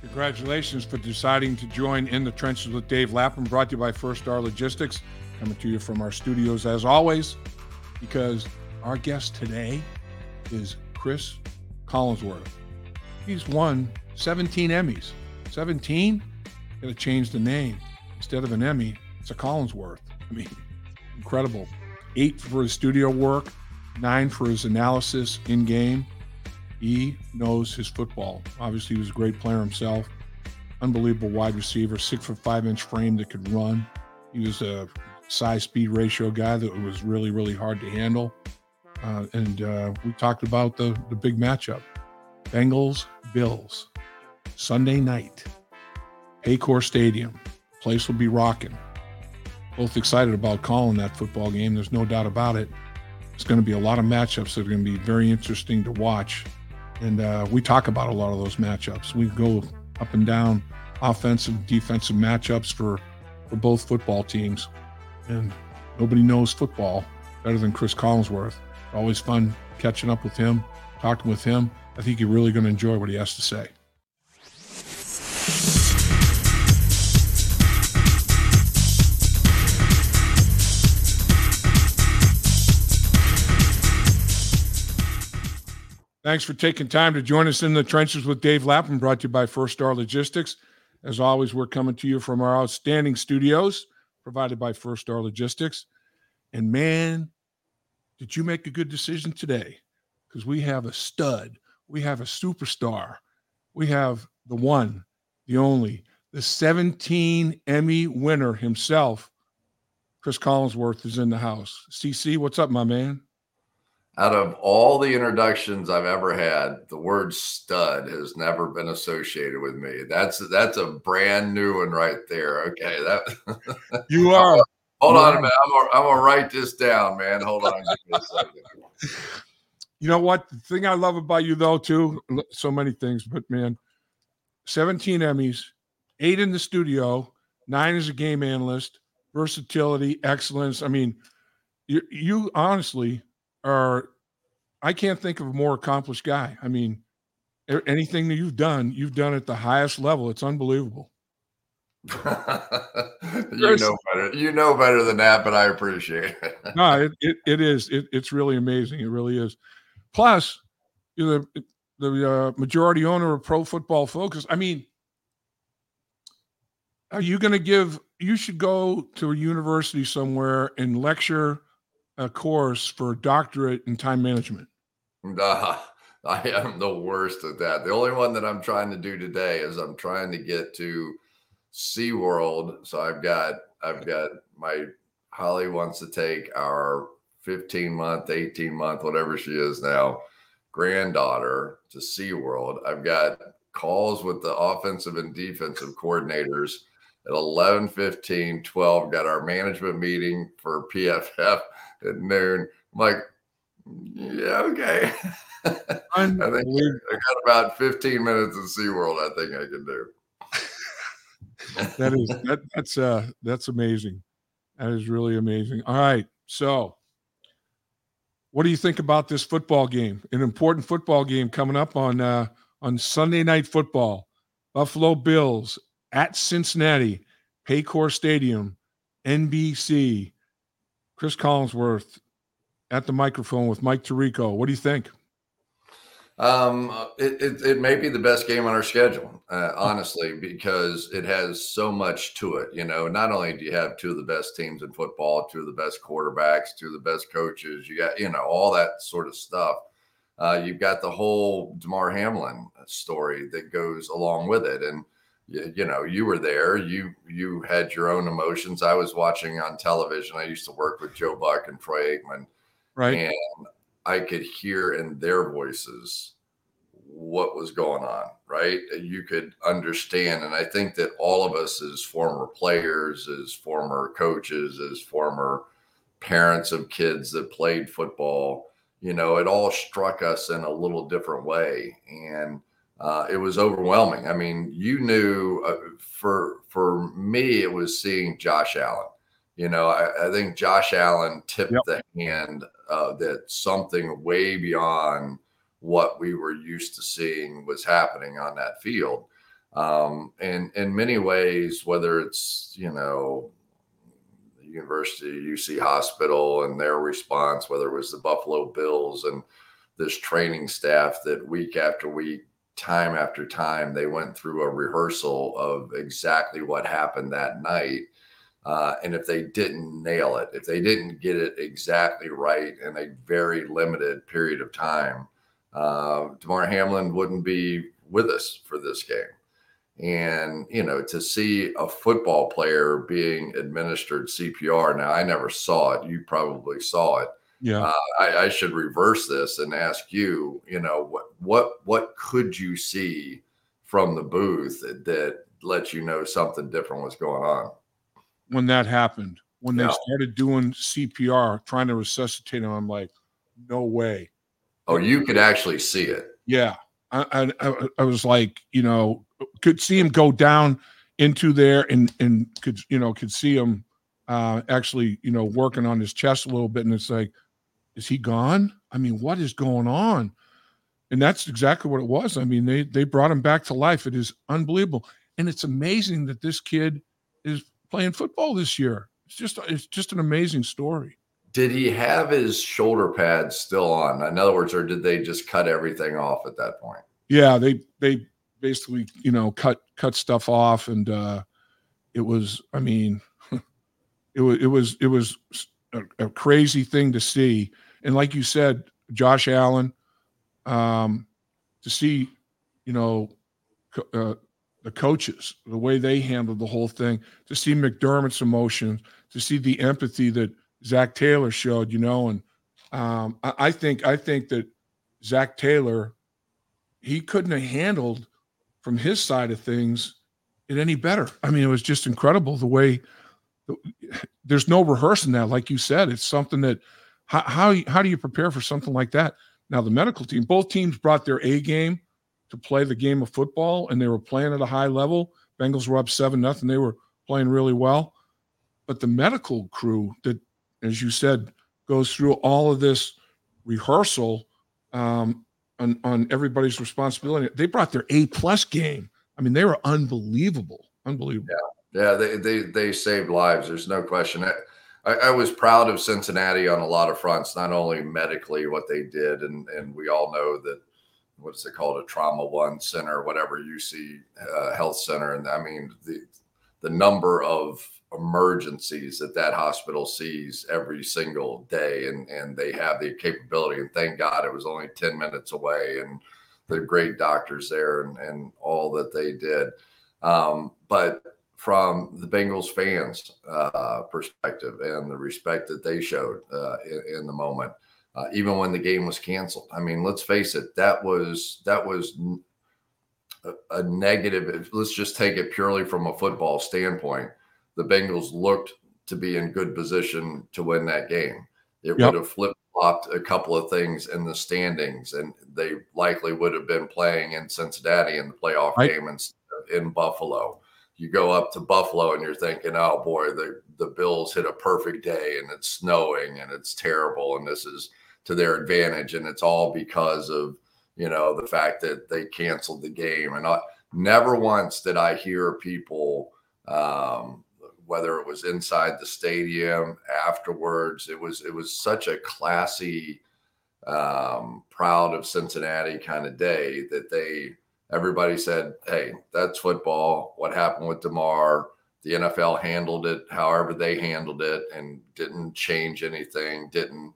Congratulations for deciding to join In the Trenches with Dave Lapham, brought to you by First Star Logistics. Coming to you from our studios as always, because our guest today is Cris Collinsworth. He's won 17 Emmys. 17? Gotta change the name. Instead of an Emmy, it's a Collinsworth. I mean, incredible. Eight for his studio work, nine for his analysis in game. He knows his football. Obviously, he was a great player himself. Unbelievable wide receiver, six foot five inch frame that could run. He was a size speed ratio guy that was really, really hard to handle. Uh, and uh, we talked about the, the big matchup Bengals, Bills, Sunday night, Paycor Stadium. Place will be rocking. Both excited about calling that football game. There's no doubt about it. It's going to be a lot of matchups that are going to be very interesting to watch. And uh, we talk about a lot of those matchups. We go up and down offensive, defensive matchups for, for both football teams. And nobody knows football better than Cris Collinsworth. Always fun catching up with him, talking with him. I think you're really going to enjoy what he has to say. Thanks for taking time to join us in the trenches with Dave Lapham, brought to you by First Star Logistics. As always, we're coming to you from our outstanding studios provided by First Star Logistics. And man, did you make a good decision today? Because we have a stud, we have a superstar, we have the one, the only, the 17 Emmy winner himself. Cris Collinsworth is in the house. CC, what's up, my man? Out of all the introductions I've ever had, the word stud has never been associated with me. That's that's a brand new one right there. Okay, that you are. Hold on a minute. I'm gonna, I'm gonna write this down, man. Hold on. you know what? The thing I love about you, though, too, so many things, but man, 17 Emmys, eight in the studio, nine as a game analyst, versatility, excellence. I mean, you, you honestly are I can't think of a more accomplished guy. I mean, anything that you've done, you've done at the highest level. It's unbelievable. you know better. You know better than that, but I appreciate it. no, it, it, it is. It, it's really amazing. It really is. Plus, you're the the uh, majority owner of Pro Football Focus. I mean, are you going to give? You should go to a university somewhere and lecture a course for doctorate in time management? Uh, I am the worst at that. The only one that I'm trying to do today is I'm trying to get to SeaWorld. So I've got I've got my Holly wants to take our 15 month, 18 month, whatever she is now, granddaughter to SeaWorld. I've got calls with the offensive and defensive coordinators at 11, 15, 12. Got our management meeting for PFF at noon. I'm like, yeah, okay. I think I got about 15 minutes of SeaWorld. I think I can do. that is that, that's uh that's amazing. That is really amazing. All right. So what do you think about this football game? An important football game coming up on uh on Sunday night football. Buffalo Bills at Cincinnati, Paycor Stadium, NBC. Cris Collinsworth at the microphone with Mike Tirico. What do you think? Um, it, it, it, may be the best game on our schedule, uh, honestly, because it has so much to it. You know, not only do you have two of the best teams in football, two of the best quarterbacks, two of the best coaches, you got, you know, all that sort of stuff. Uh, you've got the whole Damar Hamlin story that goes along with it. And, you, you know, you were there. You you had your own emotions. I was watching on television. I used to work with Joe Buck and Troy Aikman, right? And I could hear in their voices what was going on. Right? You could understand, and I think that all of us, as former players, as former coaches, as former parents of kids that played football, you know, it all struck us in a little different way, and uh, it was overwhelming. I mean, you knew uh, for for me, it was seeing Josh Allen. You know, I, I think Josh Allen tipped yep. the hand uh, that something way beyond what we were used to seeing was happening on that field. Um, and in many ways, whether it's you know the University UC Hospital and their response, whether it was the Buffalo Bills and this training staff that week after week, time after time, they went through a rehearsal of exactly what happened that night. Uh, and if they didn't nail it, if they didn't get it exactly right in a very limited period of time, uh, Damar Hamlin wouldn't be with us for this game. And, you know, to see a football player being administered CPR, now I never saw it. You probably saw it. Yeah. Uh, I, I should reverse this and ask you, you know, what, what, what could you see from the booth that, that lets you know something different was going on? When that happened, when they Yeah. started doing CPR, trying to resuscitate him, I'm like, no way. Oh, you could actually see it. Yeah. I, I, I- I was like, you know, could see him go down into there and, and could, you know, could see him uh, actually, you know, working on his chest a little bit. And it's like, is he gone? I mean, what is going on? And that's exactly what it was. I mean, they, they brought him back to life. It is unbelievable. And it's amazing that this kid is playing football this year. It's just, it's just an amazing story. Did he have his shoulder pads still on? In other words, or did they just cut everything off at that point? yeah they they basically you know cut cut stuff off and uh it was i mean it was it was it was a, a crazy thing to see and like you said josh allen um to see you know uh, the coaches the way they handled the whole thing to see mcdermott's emotions to see the empathy that zac taylor showed you know and um i, I think i think that zac taylor he couldn't have handled from his side of things it any better. I mean, it was just incredible the way there's no rehearsing that, like you said. It's something that how how, how do you prepare for something like that? Now the medical team, both teams brought their A game to play the game of football, and they were playing at a high level. Bengals were up seven nothing. They were playing really well, but the medical crew that, as you said, goes through all of this rehearsal um, on, on everybody's responsibility. They brought their A plus game. I mean, they were unbelievable, unbelievable. Yeah, they they they saved lives. There's no question. I, I, was proud of Cincinnati on a lot of fronts, not only medically what they did, and and we all know that what is it called a trauma one center, whatever UC uh, health center, and I mean the the number of emergencies that that hospital sees every single day, and and they have the capability. And thank God it was only ten minutes away, and the great doctors there, and and all that they did. Um, but from the Bengals fans' uh, perspective and the respect that they showed uh, in, in, the moment, uh, even when the game was canceled. I mean, let's face it, that was that was a, a negative. Let's just take it purely from a football standpoint. The Bengals looked to be in good position to win that game. It Yep. would have flip flopped a couple of things in the standings, and they likely would have been playing in Cincinnati in the playoff Right. game instead of in Buffalo you go up to Buffalo and you're thinking, oh boy, the the Bills hit a perfect day and it's snowing and it's terrible and this is to their advantage. And it's all because of you know the fact that they canceled the game. And I, never once did I hear people um, whether it was inside the stadium afterwards it was it was such a classy um, proud of Cincinnati kind of day that they everybody said, "Hey, that's football. What happened with Damar? The NFL handled it however they handled it, and didn't change anything. Didn't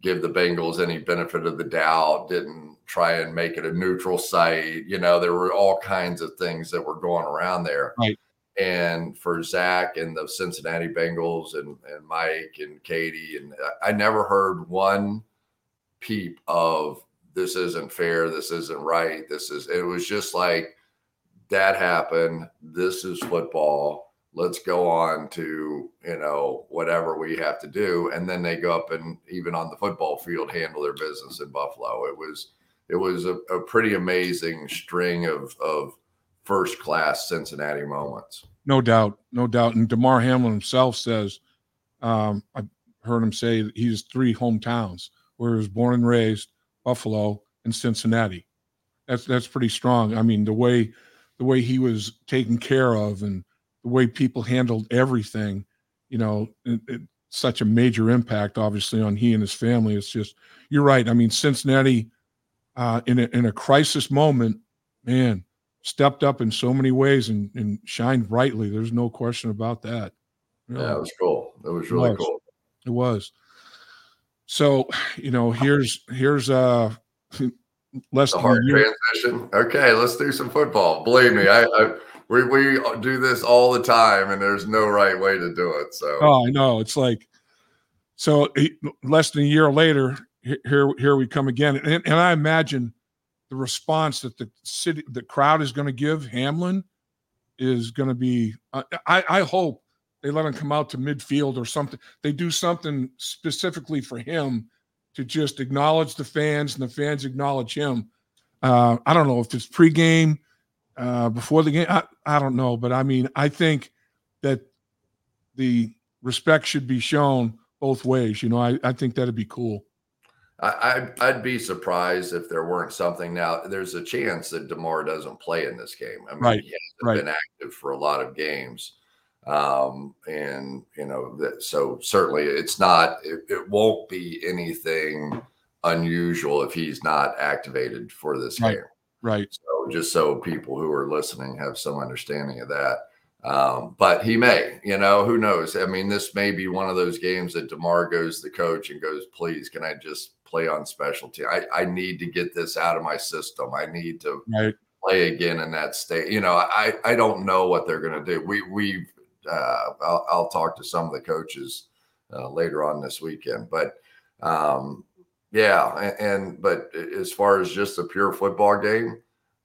give the Bengals any benefit of the doubt. Didn't try and make it a neutral site. You know, there were all kinds of things that were going around there. Right. And for Zac and the Cincinnati Bengals and, and Mike and Katie, and I I never heard one peep of this isn't fair, this isn't right, this is it was just like that happened, this is football. Let's go on to, you know, whatever we have to do. And then they go up and even on the football field handle their business in Buffalo. It was it was a, a pretty amazing string of of first class Cincinnati moments. No doubt, no doubt. And Damar Hamlin himself says, um, I heard him say he's three hometowns where he was born and raised, Buffalo and Cincinnati. That's that's pretty strong. I mean, the way the way he was taken care of and the way people handled everything, you know, it, it, such a major impact, obviously, on he and his family. It's just, you're right. I mean, Cincinnati, uh, in a, in a crisis moment, man, stepped up in so many ways and, and shined brightly. There's no question about that. Yeah, it was cool. It was really it was. cool. It was. So, you know, here's here's uh less hard transition. Okay, let's do some football. Believe me, I, I we we do this all the time, and there's no right way to do it. So, oh, I know it's like so. Less than a year later, here here we come again, and, and I imagine the response that the city, the crowd is going to give Hamlin is going to be. Uh, I I hope they let him come out to midfield or something. They do something specifically for him to just acknowledge the fans and the fans acknowledge him. Uh, I don't know if it's pregame uh, before the game. I, I don't know, but I mean, I think that the respect should be shown both ways. You know, I, I think that'd be cool. I, I'd be surprised if there weren't something. Now, there's a chance that Damar doesn't play in this game. I mean, right, he hasn't right. been active for a lot of games, um, and you know that. So certainly, it's not. It, it won't be anything unusual if he's not activated for this right. game. Right. So just so people who are listening have some understanding of that. Um, but he may, you know, who knows? I mean, this may be one of those games that Damar goes the coach and goes, please, can I just play on specialty? I, I need to get this out of my system. I need to right. play again in that state. You know, I, I don't know what they're going to do. We, we've, uh, I'll, I'll, talk to some of the coaches uh, later on this weekend, but, um, yeah, and, and, but as far as just a pure football game,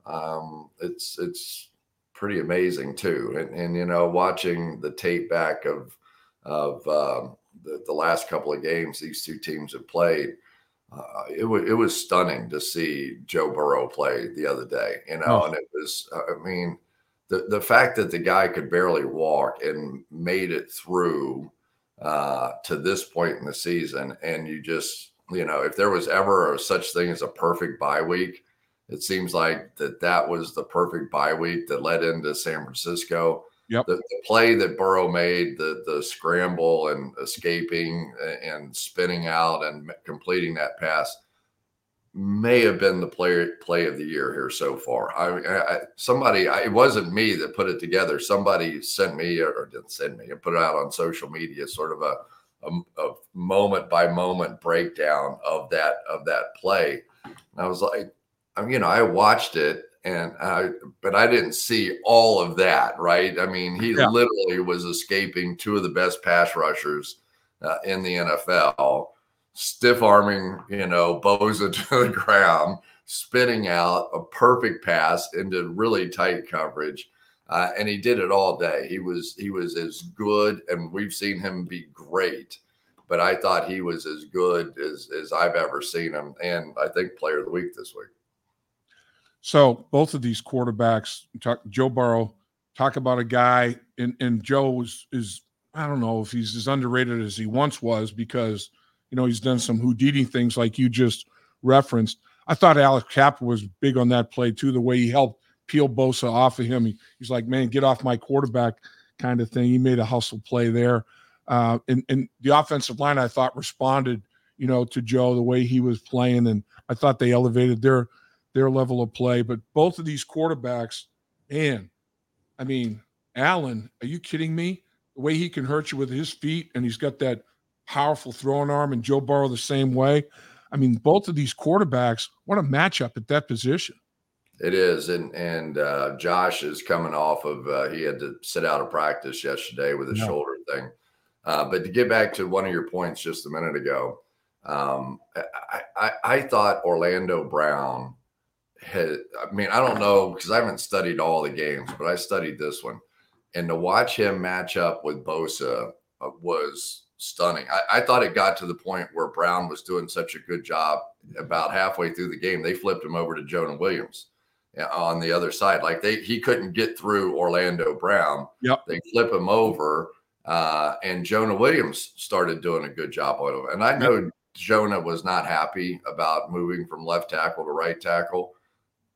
um, it's it's pretty amazing too. And and you know, watching the tape back of of um, the the last couple of games these two teams have played, uh, it was it was stunning to see Joe Burrow play the other day. You know, oh. and it was I mean. The, the fact that the guy could barely walk and made it through uh, to this point in the season, and you just you know, if there was ever a, such thing as a perfect bye week, it seems like that that was the perfect bye week that led into San Francisco. Yep. The, the, play that Burrow made, the the scramble and escaping and spinning out and completing that pass, may have been the play play of the year here so far. I, I somebody, I, it wasn't me that put it together. Somebody sent me or, didn't send me and put it out on social media, sort of a a, a moment by moment breakdown of that of that play. And I was like, I mean, you know, I watched it and I, but I didn't see all of that, right? I mean, he yeah. literally was escaping two of the best pass rushers uh, in the NFL, stiff arming, you know, Bosa to the ground, spinning out a perfect pass into really tight coverage. Uh, and he did it all day. He was he was as good, and we've seen him be great. But I thought he was as good as as I've ever seen him, and I think Player of the Week this week. So both of these quarterbacks, talk, Joe Burrow, talk about a guy, and and Joe is is I don't know if he's as underrated as he once was because you know he's done some Houdini things like you just referenced. I thought Alex Cappa was big on that play too, the way he helped peel Bosa off of him. He, he's like, man, get off my quarterback kind of thing. He made a hustle play there. Uh, and, and the offensive line, I thought, responded, you know, to Joe the way he was playing. And I thought they elevated their their level of play. But both of these quarterbacks, man, I mean, Allen, are you kidding me? The way he can hurt you with his feet, and he's got that powerful throwing arm, and Joe Burrow the same way. I mean, both of these quarterbacks, what a matchup at that position. It is, and and uh, Josh is coming off of uh, he had to sit out of practice yesterday with a shoulder thing. Uh, but to get back to one of your points just a minute ago, um, I, I, I thought Orlando Brown had. I mean, I don't know because I haven't studied all the games, but I studied this one, and to watch him match up with Bosa uh, was stunning. I, I thought it got to the point where Brown was doing such a good job. About halfway through the game, they flipped him over to Jonah Williams on the other side. Like they he couldn't get through Orlando Brown. Yep. They flip him over. Uh, and Jonah Williams started doing a good job with him. And I know yep. Jonah was not happy about moving from left tackle to right tackle.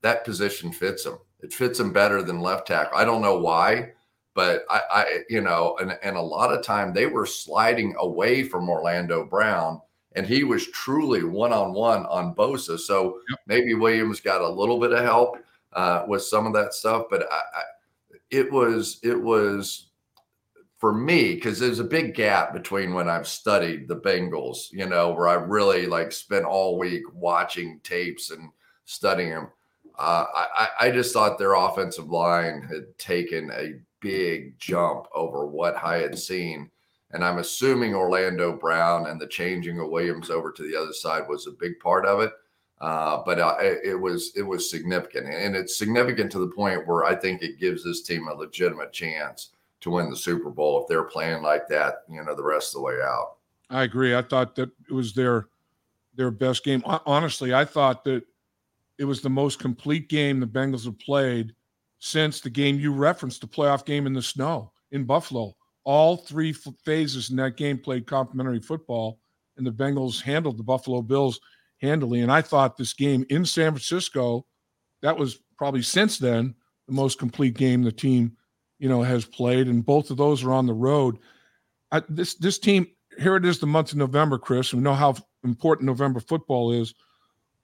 That position fits him. It fits him better than left tackle. I don't know why, but I, I you know, and and a lot of time they were sliding away from Orlando Brown, and he was truly one on one on Bosa. So yep. maybe Williams got a little bit of help uh, with some of that stuff, but I, I, it was it was for me because there's a big gap between when I've studied the Bengals, you know, where I really like spent all week watching tapes and studying them. Uh, I, I just thought their offensive line had taken a big jump over what I had seen. And I'm assuming Orlando Brown and the changing of Williams over to the other side was a big part of it. Uh, but uh, it was it was significant, and it's significant to the point where I think it gives this team a legitimate chance to win the Super Bowl if they're playing like that, you know, the rest of the way out. I agree. I thought that it was their their best game. Honestly, I thought that it was the most complete game the Bengals have played since the game you referenced, the playoff game in the snow in Buffalo. All three phases in that game played complementary football, and the Bengals handled the Buffalo Bills handily. And I thought this game in San Francisco, that was probably since then the most complete game the team you know, has played, and both of those are on the road. I, this this team here it is the month of November, Cris. We know how important November football is.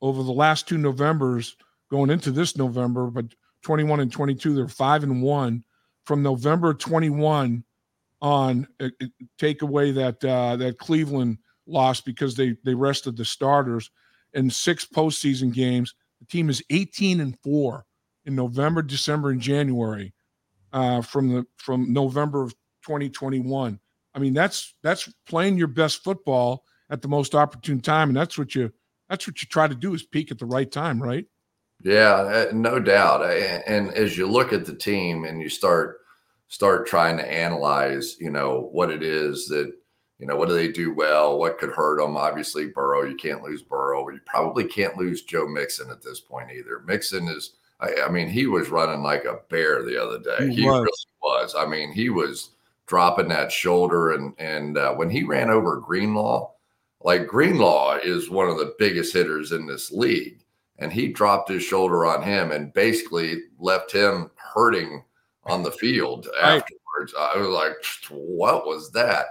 Over the last two Novembers, going into this November, but 21 and 22, they're five and one. From November 21 on, take away that uh, that Cleveland loss because they they rested the starters. In six postseason games, the team is 18 and four in November, December, and January uh, from the from November of 2021. I mean, that's that's playing your best football at the most opportune time, and that's what you that's what you try to do is peak at the right time, right? Yeah, uh, no doubt. And as you look at the team and you start start trying to analyze, you know, what it is that you know, what do they do well? What could hurt them? Obviously, Burrow, you can't lose Burrow. You probably can't lose Joe Mixon at this point either. Mixon is I, I, mean, he was running like a bear the other day. He, he was. really was. I mean, he was dropping that shoulder, and and uh, when he ran over Greenlaw, like Greenlaw is one of the biggest hitters in this league, and he dropped his shoulder on him and basically left him hurting on the field right. afterwards. I was like, what was that?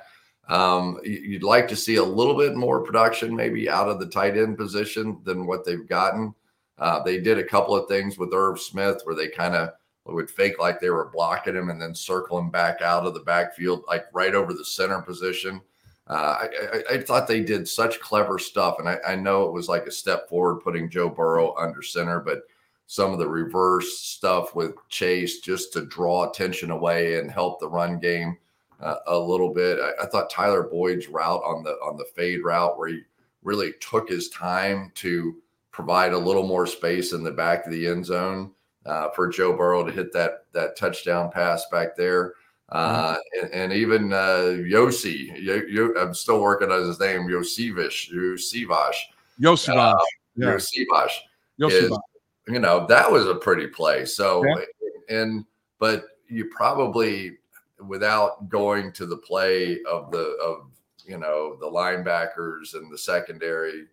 Um, you'd like to see a little bit more production, maybe out of the tight end position than what they've gotten. Uh, they did a couple of things with Irv Smith where they kind of would fake like they were blocking him and then circle him back out of the backfield, like right over the center position. Uh, I, I, I, thought they did such clever stuff, and I, I, know it was like a step forward putting Joe Burrow under center, but some of the reverse stuff with Chase just to draw attention away and help the run game uh, a little bit. I, thought Tyler Boyd's route on the on the fade route where he really took his time to provide a little more space in the back of the end zone uh, for Joe Burrow to hit that that touchdown pass back there. Uh, mm-hmm. and, and, even uh, Yossi, Yo, Yo, I'm still working on his name, Yosivish, Yosivash. Yosivash. Uh, yeah. Yosivash. Yosivash. you know, that was a pretty play. So, yeah. and, but you probably, without going to the play of the, of, you know, the linebackers and the secondary,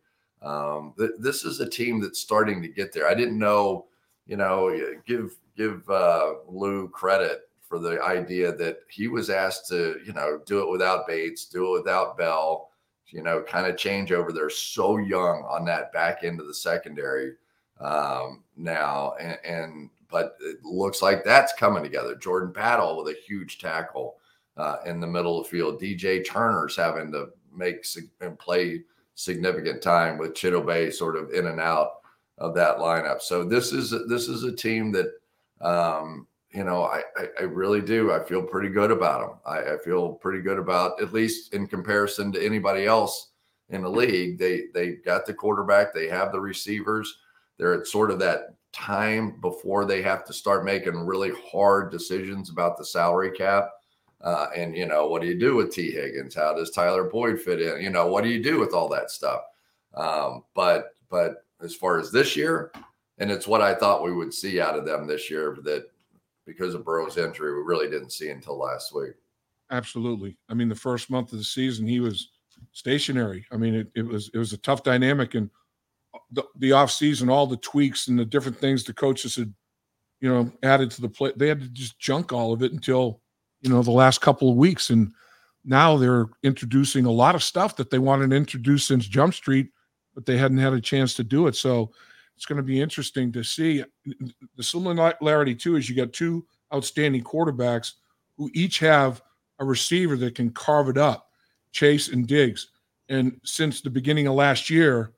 um, th- this is a team that's starting to get there. I didn't know, you know, give give uh, Lou credit for the idea that he was asked to, you know, do it without Bates, do it without Bell, you know, kind of change over. They're so young on that back end of the secondary um, now, and, and but it looks like that's coming together. Jordan Battle with a huge tackle uh, in the middle of the field. DJ Turner's having to make and play significant time with Chidobe sort of in and out of that lineup. So this is this is a team that um, you know I, I, I really do. I feel pretty good about them. I, I, feel pretty good about at least in comparison to anybody else in the league. They they got the quarterback. They have the receivers. They're at sort of that time before they have to start making really hard decisions about the salary cap. Uh, and you know, what do you do with Tee Higgins? How does Tyler Boyd fit in? You know, what do you do with all that stuff? Um, but but as far as this year, and it's what I thought we would see out of them this year that because of Burrow's injury, we really didn't see until last week. Absolutely. I mean, the first month of the season, he was stationary. I mean, it, it was it was a tough dynamic, and uh, the, the off season, all the tweaks and the different things the coaches had you know, added to the play. They had to just junk all of it until, you know, the last couple of weeks. And now they're introducing a lot of stuff that they wanted to introduce since Jump Street, but they hadn't had a chance to do it. So it's going to be interesting to see. The similarity, too, is you got two outstanding quarterbacks who each have a receiver that can carve it up, Chase and Diggs. And since the beginning of last year,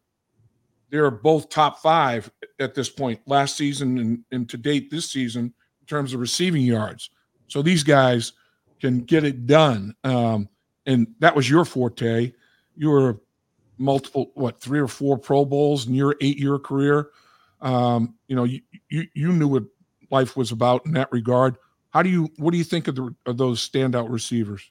they're both top five at this point, last season and, and to date this season, in terms of receiving yards. So these guys can get it done. Um, and that was your forte. You were multiple, what, three or four Pro Bowls in your eight year career. Um, you know, you, you, you knew what life was about in that regard. How do you, what do you think of, the, of those standout receivers?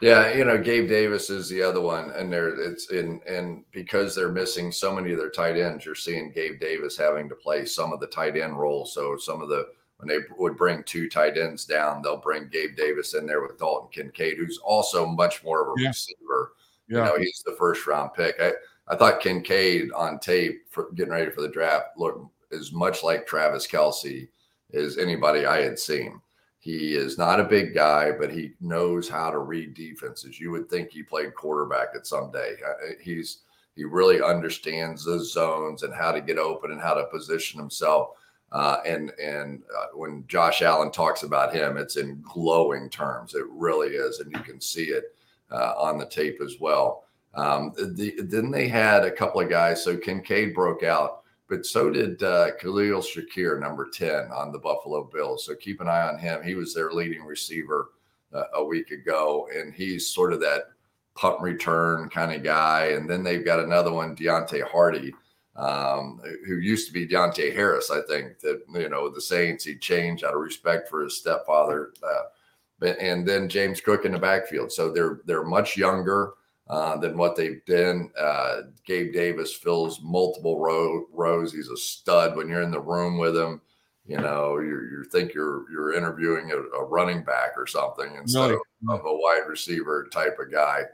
Yeah, you know, Gabe Davis is the other one, and there it's in and because they're missing so many of their tight ends, you're seeing Gabe Davis having to play some of the tight end role. So some of the when they would bring two tight ends down, they'll bring Gabe Davis in there with Dalton Kincaid, who's also much more of a yeah. receiver. Yeah. You know, he's the first round pick. I, I thought Kincaid on tape for getting ready for the draft looked as much like Travis Kelce as anybody I had seen. He is not a big guy, but he knows how to read defenses. You would think he played quarterback at some day. Uh, he's he really understands those zones and how to get open and how to position himself. Uh, and and uh, when Josh Allen talks about him, it's in glowing terms. It really is, and you can see it uh, on the tape as well. Um, the, then they had a couple of guys. So Kincaid broke out but so did uh, Khalil Shakir, number 10 on the Buffalo Bills. So keep an eye on him. He was their leading receiver uh, a week ago, and he's sort of that punt return kind of guy. And then they've got another one, Deonte Hardy. um, who used to be Deonte Harris, I think, that, you know, the Saints, he changed out of respect for his stepfather. Uh, and then James Cook in the backfield. So they're they're much younger uh, than what they've been. Uh, Gabe Davis fills multiple row, rows. He's a stud when you're in the room with him. You know, you, you think you're you're interviewing a, a running back or something instead of, of, a wide receiver type of guy.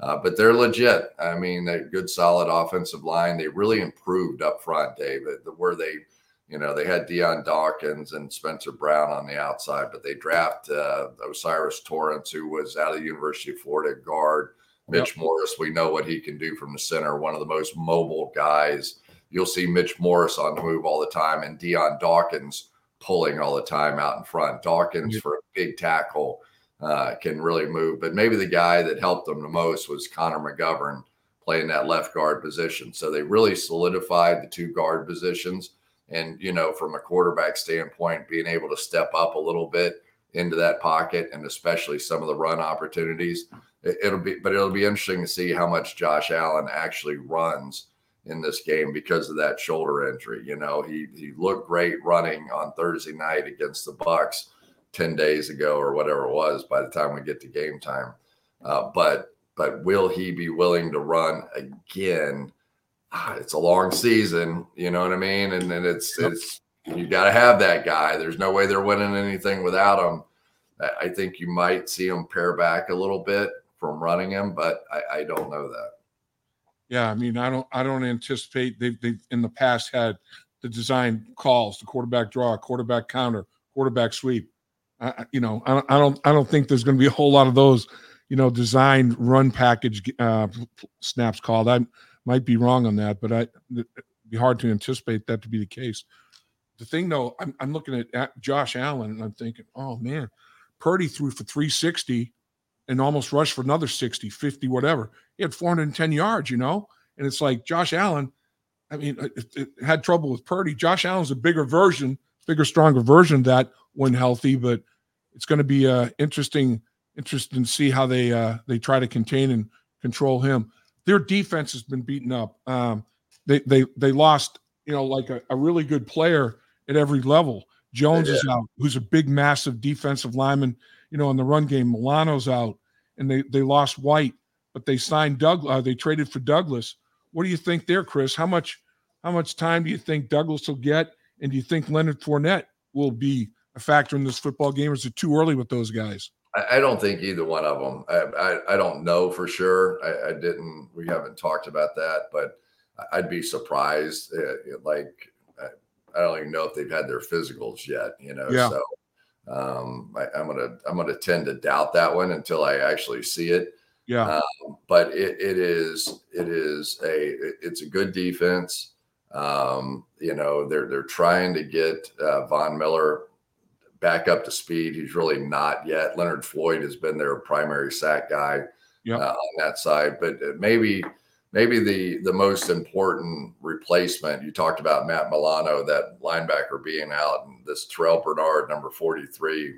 Uh, but they're legit. I mean, a good, solid offensive line. They really improved up front, David, where they, you know, they had Dion Dawkins and Spencer Brown on the outside, but they draft uh, O'Cyrus Torrence, who was out of the University of Florida guard. Mitch yep. Morse, we know what he can do from the center, one of the most mobile guys. You'll see Mitch Morse on the move all the time and Dion Dawkins pulling all the time out in front. Dawkins yep. for a big tackle uh, can really move. But maybe the guy that helped them the most was Connor McGovern playing that left guard position. So they really solidified the two guard positions. And, you know, from a quarterback standpoint, being able to step up a little bit into that pocket and especially some of the run opportunities it'll be, but it'll be interesting to see how much Josh Allen actually runs in this game because of that shoulder injury. You know, he he looked great running on Thursday night against the Bucks ten days ago or whatever it was. By the time we get to game time, uh, but but will he be willing to run again? Ah, it's a long season, you know what I mean, and then it's it's you got to have that guy. There's no way they're winning anything without him. I think you might see him pare back a little bit from running him, but I, I don't know that. Yeah, I mean, I don't, I don't anticipate they've, they've in the past had the design calls, the quarterback draw, quarterback counter, quarterback sweep. I, you know, I don't, I don't, I don't think there's going to be a whole lot of those, you know, designed run package uh, snaps called. I might be wrong on that, but I it'd be hard to anticipate that to be the case. The thing though, I'm, I'm looking at, Josh Allen and I'm thinking, oh man, Purdy threw for 360 and almost rushed for another 60, 50, whatever. He had 410 yards, you know? And it's like Josh Allen, I mean, it, it had trouble with Purdy. Josh Allen's a bigger version, bigger, stronger version of that when healthy, but it's going to be uh, interesting, interesting to see how they uh, they try to contain and control him. Their defense has been beaten up. Um, they they they lost, you know, like a, a really good player at every level. Jones yeah. is out, who's a big, massive defensive lineman you know, in the run game. Milano's out, and they they lost White, but they signed Doug. Uh, they traded for Douglas. What do you think there, Cris? How much how much time do you think Douglas will get, and do you think Leonard Fournette will be a factor in this football game? Or is it too early with those guys? I, don't think either one of them. I, I, I don't know for sure. I, I, didn't. We haven't talked about that, but I'd be surprised. Uh, like I don't even know if they've had their physicals yet. You know, Yeah. so um, I, I'm gonna I'm gonna tend to doubt that one until I actually see it. Yeah. Um, but it, it is it is a it's a good defense. Um, you know, they're they're trying to get uh, Von Miller back up to speed. He's really not yet. Leonard Floyd has been their primary sack guy Yep. uh, on that side, but uh, maybe maybe the the most important replacement you talked about Matt Milano, that linebacker being out, and this Terrel Bernard, number forty three,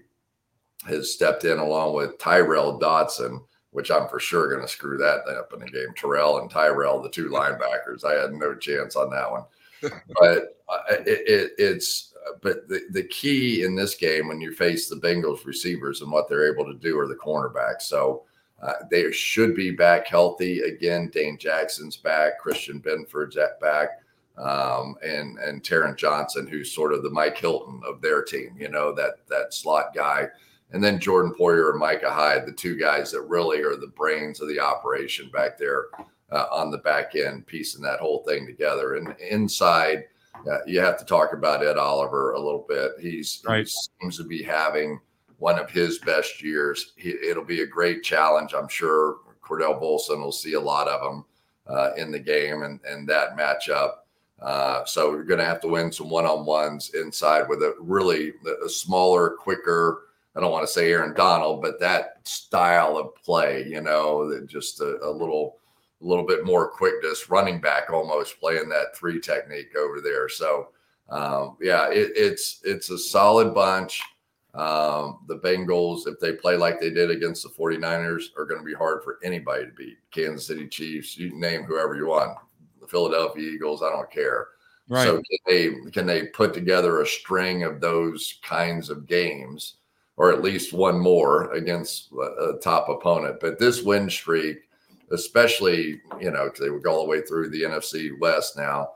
has stepped in along with Tyrel Dodson, which I'm for sure going to screw that up in the game. Terrell and Tyrell, the two linebackers, I had no chance on that one. but uh, it, it, it's but the, the key in this game when you face the Bengals receivers and what they're able to do are the cornerbacks. So uh, they should be back healthy again. Dane Jackson's back, Christian Benford's at back, um, and and Taron Johnson, who's sort of the Mike Hilton of their team. You know that that slot guy, and then Jordan Poyer and Micah Hyde, the two guys that really are the brains of the operation back there uh, on the back end, piecing that whole thing together. And inside, uh, you have to talk about Ed Oliver a little bit. He's Right. he seems to be having one of his best years. He, it'll be a great challenge, I'm sure. Cordell Volson will see a lot of them uh, in the game and and that matchup. Uh, so we're going to have to win some one-on-ones inside with a really a smaller, quicker. I don't want to say Aaron Donald, but that style of play, you know, that just a, a little, a little bit more quickness, running back almost playing that three technique over there. So, um, yeah, it, it's it's a solid bunch. Um, the Bengals, if they play like they did against the 49ers, are going to be hard for anybody to beat. Kansas City Chiefs, you name whoever you want. The Philadelphia Eagles, I don't care. Right. So can they can they put together a string of those kinds of games, or at least one more against a, a top opponent? But this win streak, especially you know, they would go all the way through the NFC West now,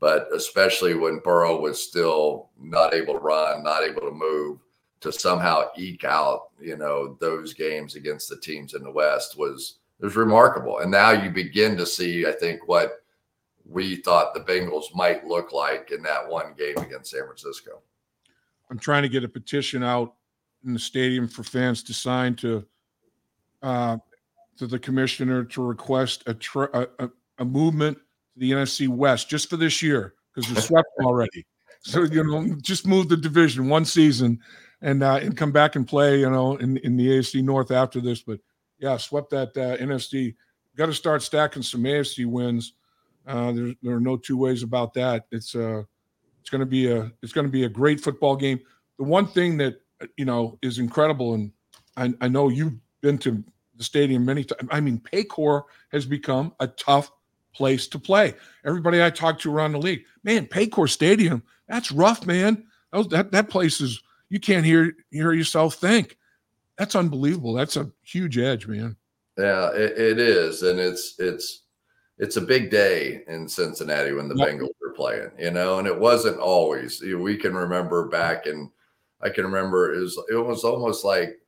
but especially when Burrow was still not able to run, not able to move, to somehow eke out you know those games against the teams in the West was was remarkable. And now you begin to see, I think, what we thought the Bengals might look like in that one game against San Francisco. I'm trying to get a petition out in the stadium for fans to sign to uh, to the commissioner to request a, a a movement to the NFC West just for this year because they're swept already. So you know, just move the division one season and uh, and come back and play. You know, in in the AFC North after this. But yeah, swept that uh, NFC. Got to start stacking some AFC wins. Uh, there, there are no two ways about that. It's uh, it's going to be a it's going to be a great football game. The one thing that uh, you know is incredible, and I, I know you've been to the stadium many times. I mean, Paycor has become a tough place to play. Everybody I talk to around the league, man, Paycor Stadium, that's rough, man. Those, that that place is you can't hear hear yourself think. That's unbelievable. That's a huge edge, man. Yeah, it, it is, and it's it's it's a big day in Cincinnati when the Yep. Bengals are playing, you know, and it wasn't always. We can remember back and I can remember it was it was almost like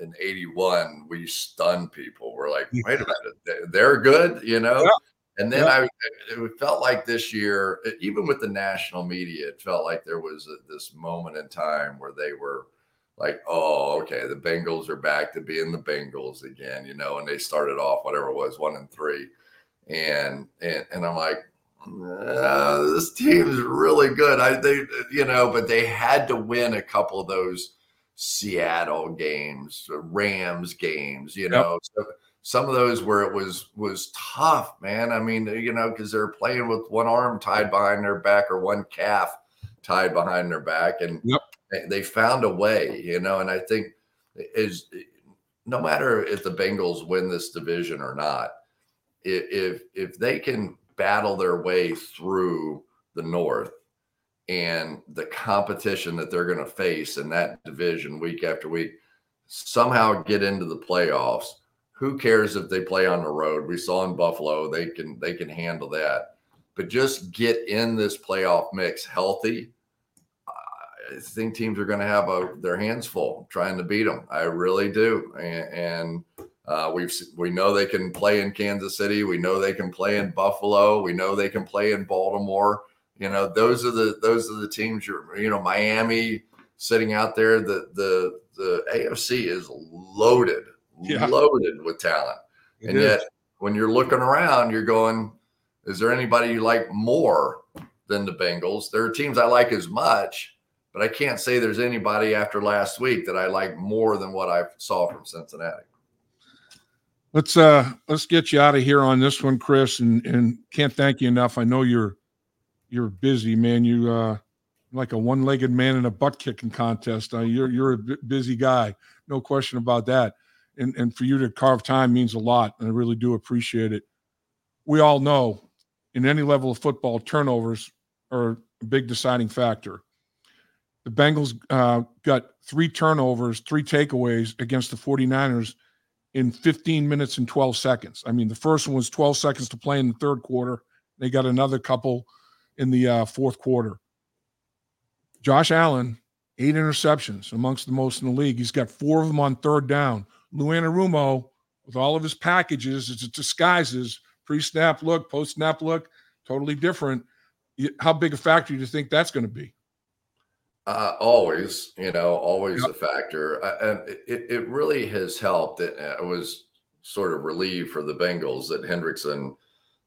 in '81 we stunned people. We're like, wait a minute, they- they're good, you know. Yeah. And then Yeah. I, it felt like this year, even with the national media, it felt like there was a, this moment in time where they were like, oh, okay, the Bengals are back to being the Bengals again, you know, and they started off whatever it was, one and three, and and and I'm like, "Uh, this team is really good. I they you know, but they had to win a couple of those Seattle games, Rams games, you Yep. know. So some of those where it was was tough, man. I mean, you know, because they're playing with one arm tied behind their back or one calf tied behind their back, and Yep. they, they found a way, you know. And I think is no matter if the Bengals win this division or not, if if they can battle their way through the North and the competition that they're going to face in that division week after week, somehow get into the playoffs. Who cares if they play on the road? We saw in Buffalo they can they can handle that, but just get in this playoff mix healthy. I think teams are going to have a, their hands full trying to beat them. I really do, and, and uh, we've we know they can play in Kansas City. We know they can play in Buffalo. We know they can play in Baltimore. You know, those are the those are the teams you're you know, Miami sitting out there. The the the AFC is loaded, yeah. loaded with talent. It and is. yet when you're looking around, you're going, is there anybody you like more than the Bengals? There are teams I like as much, but I can't say there's anybody after last week that I like more than what I saw from Cincinnati. Let's uh let's get you out of here on this one, Cris, and and can't thank you enough. I know you're you're busy, man. You uh like a one-legged man in a butt kicking contest. Uh, you're you're a busy guy, no question about that. And and for you to carve time means a lot, and I really do appreciate it. We all know, in any level of football, turnovers are a big deciding factor. The Bengals uh, got three turnovers, three takeaways against the 49ers in 15 minutes and 12 seconds. I mean, the first one was 12 seconds to play in the third quarter. They got another couple in the uh, fourth quarter. Josh Allen, eight interceptions, amongst the most in the league. He's got four of them on third down. Lou Anarumo, with all of his packages, it's disguises, pre-snap look, post-snap look, totally different. How big a factor do you think that's going to be? Uh, always, you know, always yep. a factor. and it, it really has helped. It, I was sort of relieved for the Bengals that Hendrickson,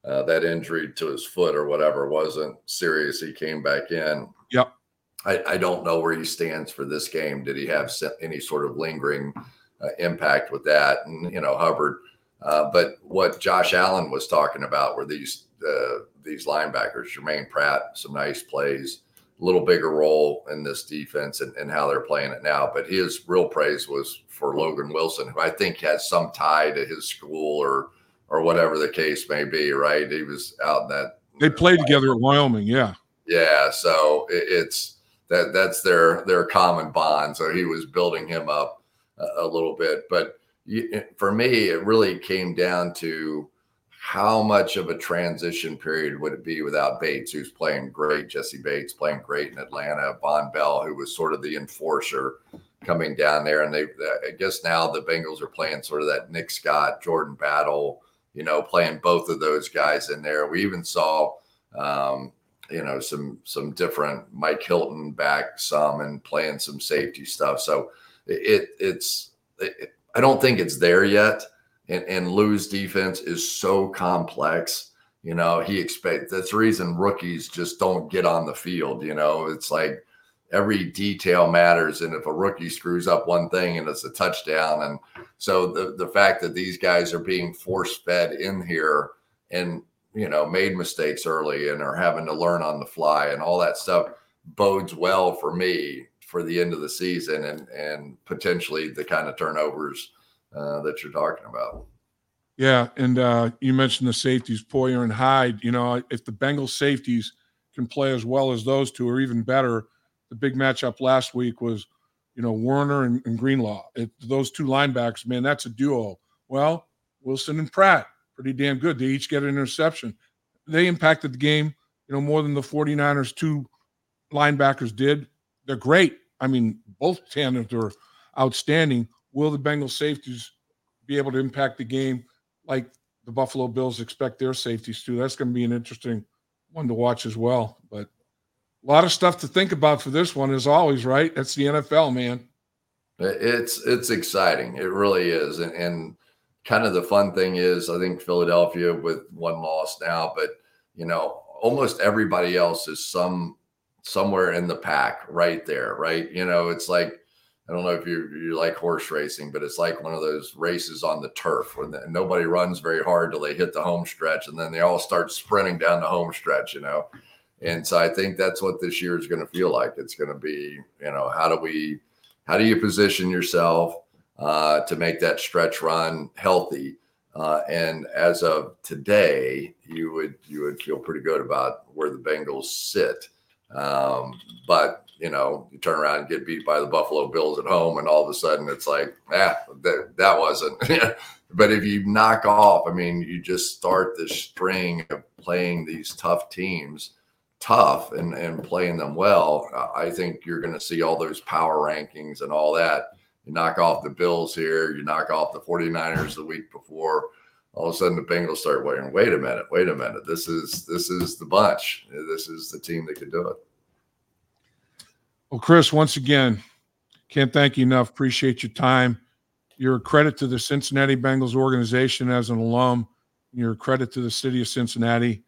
uh, that injury to his foot or whatever wasn't serious. He came back in. Yep. I, I, don't know where he stands for this game. Did he have any sort of lingering uh, impact with that? And you know, Hubbard. Uh, but what Josh Allen was talking about were these uh, these linebackers, Germaine Pratt, some nice plays, a little bigger role in this defense and, and how they're playing it now. But his real praise was for Logan Wilson, who I think has some tie to his school or or whatever the case may be. Right? He was out in that. They uh, played together at Wyoming. Yeah. Yeah. So it, it's that that's their their common bond. So he was building him up a, a little bit, but for me, it really came down to how much of a transition period would it be without Bates, who's playing great, Jessie Bates playing great in Atlanta, Vonn Bell, who was sort of the enforcer coming down there, and they, I guess now the Bengals are playing sort of that Nick Scott, Jordan Battle, you know, playing both of those guys in there. We even saw um, you know some some different Mike Hilton back some and playing some safety stuff. So it it's it, I don't think it's there yet. And, and Lou's defense is so complex. You know, he expect that's the reason rookies just don't get on the field. You know, it's like every detail matters. And if a rookie screws up one thing and it's a touchdown, and so the the fact that these guys are being force fed in here and you know, made mistakes early and are having to learn on the fly and all that stuff bodes well for me for the end of the season and and potentially the kind of turnovers uh, that you're talking about. Yeah, and uh, you mentioned the safeties, Poyer and Hyde. You know, if the Bengals safeties can play as well as those two, or even better, the big matchup last week was, you know, Warner and, and Greenlaw. It, those two linebackers, man, that's a duo. Well, Wilson and Pratt pretty damn good. They each get an interception. They impacted the game, you know, more than the 49ers two linebackers did. They're great. I mean, both tandems are outstanding. Will the Bengals safeties be able to impact the game like the Buffalo Bills expect their safeties to? That's going to be an interesting one to watch as well. But a lot of stuff to think about for this one, as always, right? That's the NFL, man. It's it's exciting. It really is, and, and kind of the fun thing is, I think Philadelphia with one loss now, but you know, almost everybody else is some somewhere in the pack right there, right? You know, it's like I don't know if you you like horse racing, but it's like one of those races on the turf when the, nobody runs very hard till they hit the home stretch, and then they all start sprinting down the home stretch. You know, and so I think that's what this year is going to feel like. It's going to be, you know, how do we, how do you position yourself? uh, to make that stretch run healthy. Uh, and as of today, you would you would feel pretty good about where the Bengals sit. Um, but you know, you turn around and get beat by the Buffalo Bills at home, and all of a sudden it's like, ah, that that wasn't. but if you knock off, I mean, you just start this string of playing these tough teams, tough, and and playing them well. I think you're going to see all those power rankings and all that you knock off the Bills here, you knock off the 49ers the week before. all of a sudden the Bengals start waiting. Wait a minute, wait a minute. This is this is the bunch. This is the team that can do it. Well, Cris, once again, can't thank you enough. Appreciate your time. You're a credit to the Cincinnati Bengals organization as an alum. You're a credit to the city of Cincinnati,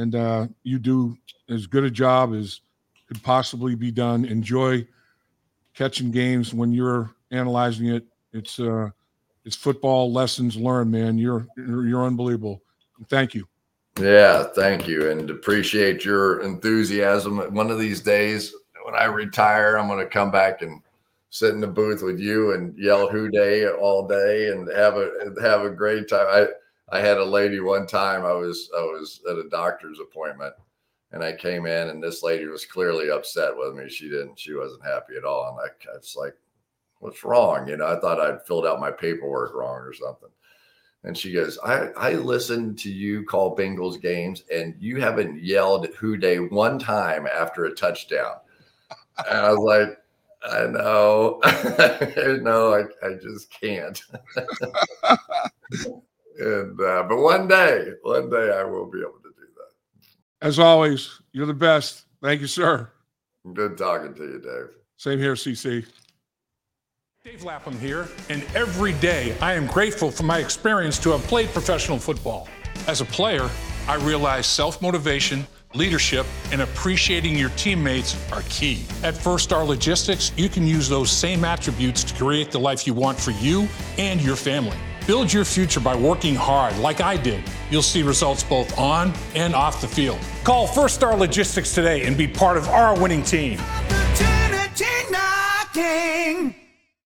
and uh, you do as good a job as could possibly be done. Enjoy catching games when you're analyzing it. It's uh, it's football lessons learned, man. You're you're, unbelievable. Thank you. Yeah, thank you, and appreciate your enthusiasm. One of these days, when I retire, I'm going to come back and sit in the booth with you and yell "Who Dey" all day and have a have a great time. I I had a lady one time. I was I was at a doctor's appointment, and I came in, and this lady was clearly upset with me. She didn't. She wasn't happy at all. And I, I was like, "What's wrong?" You know, I thought I'd filled out my paperwork wrong or something. And she goes, I, I listened to you call Bengals games and you haven't yelled Who Dey one time after a touchdown. And I was like, I know. no, I, I just can't. and uh, but one day, one day I will be able to do that. As always, you're the best. Thank you, sir. Good talking to you, Dave. Same here, CC. Dave Lapham here, and every day I am grateful for my experience to have played professional football. As a player, I realize self motivation, leadership, and appreciating your teammates are key. At First Star Logistics, you can use those same attributes to create the life you want for you and your family. Build your future by working hard like I did. You'll see results both on and off the field. Call First Star Logistics today and be part of our winning team.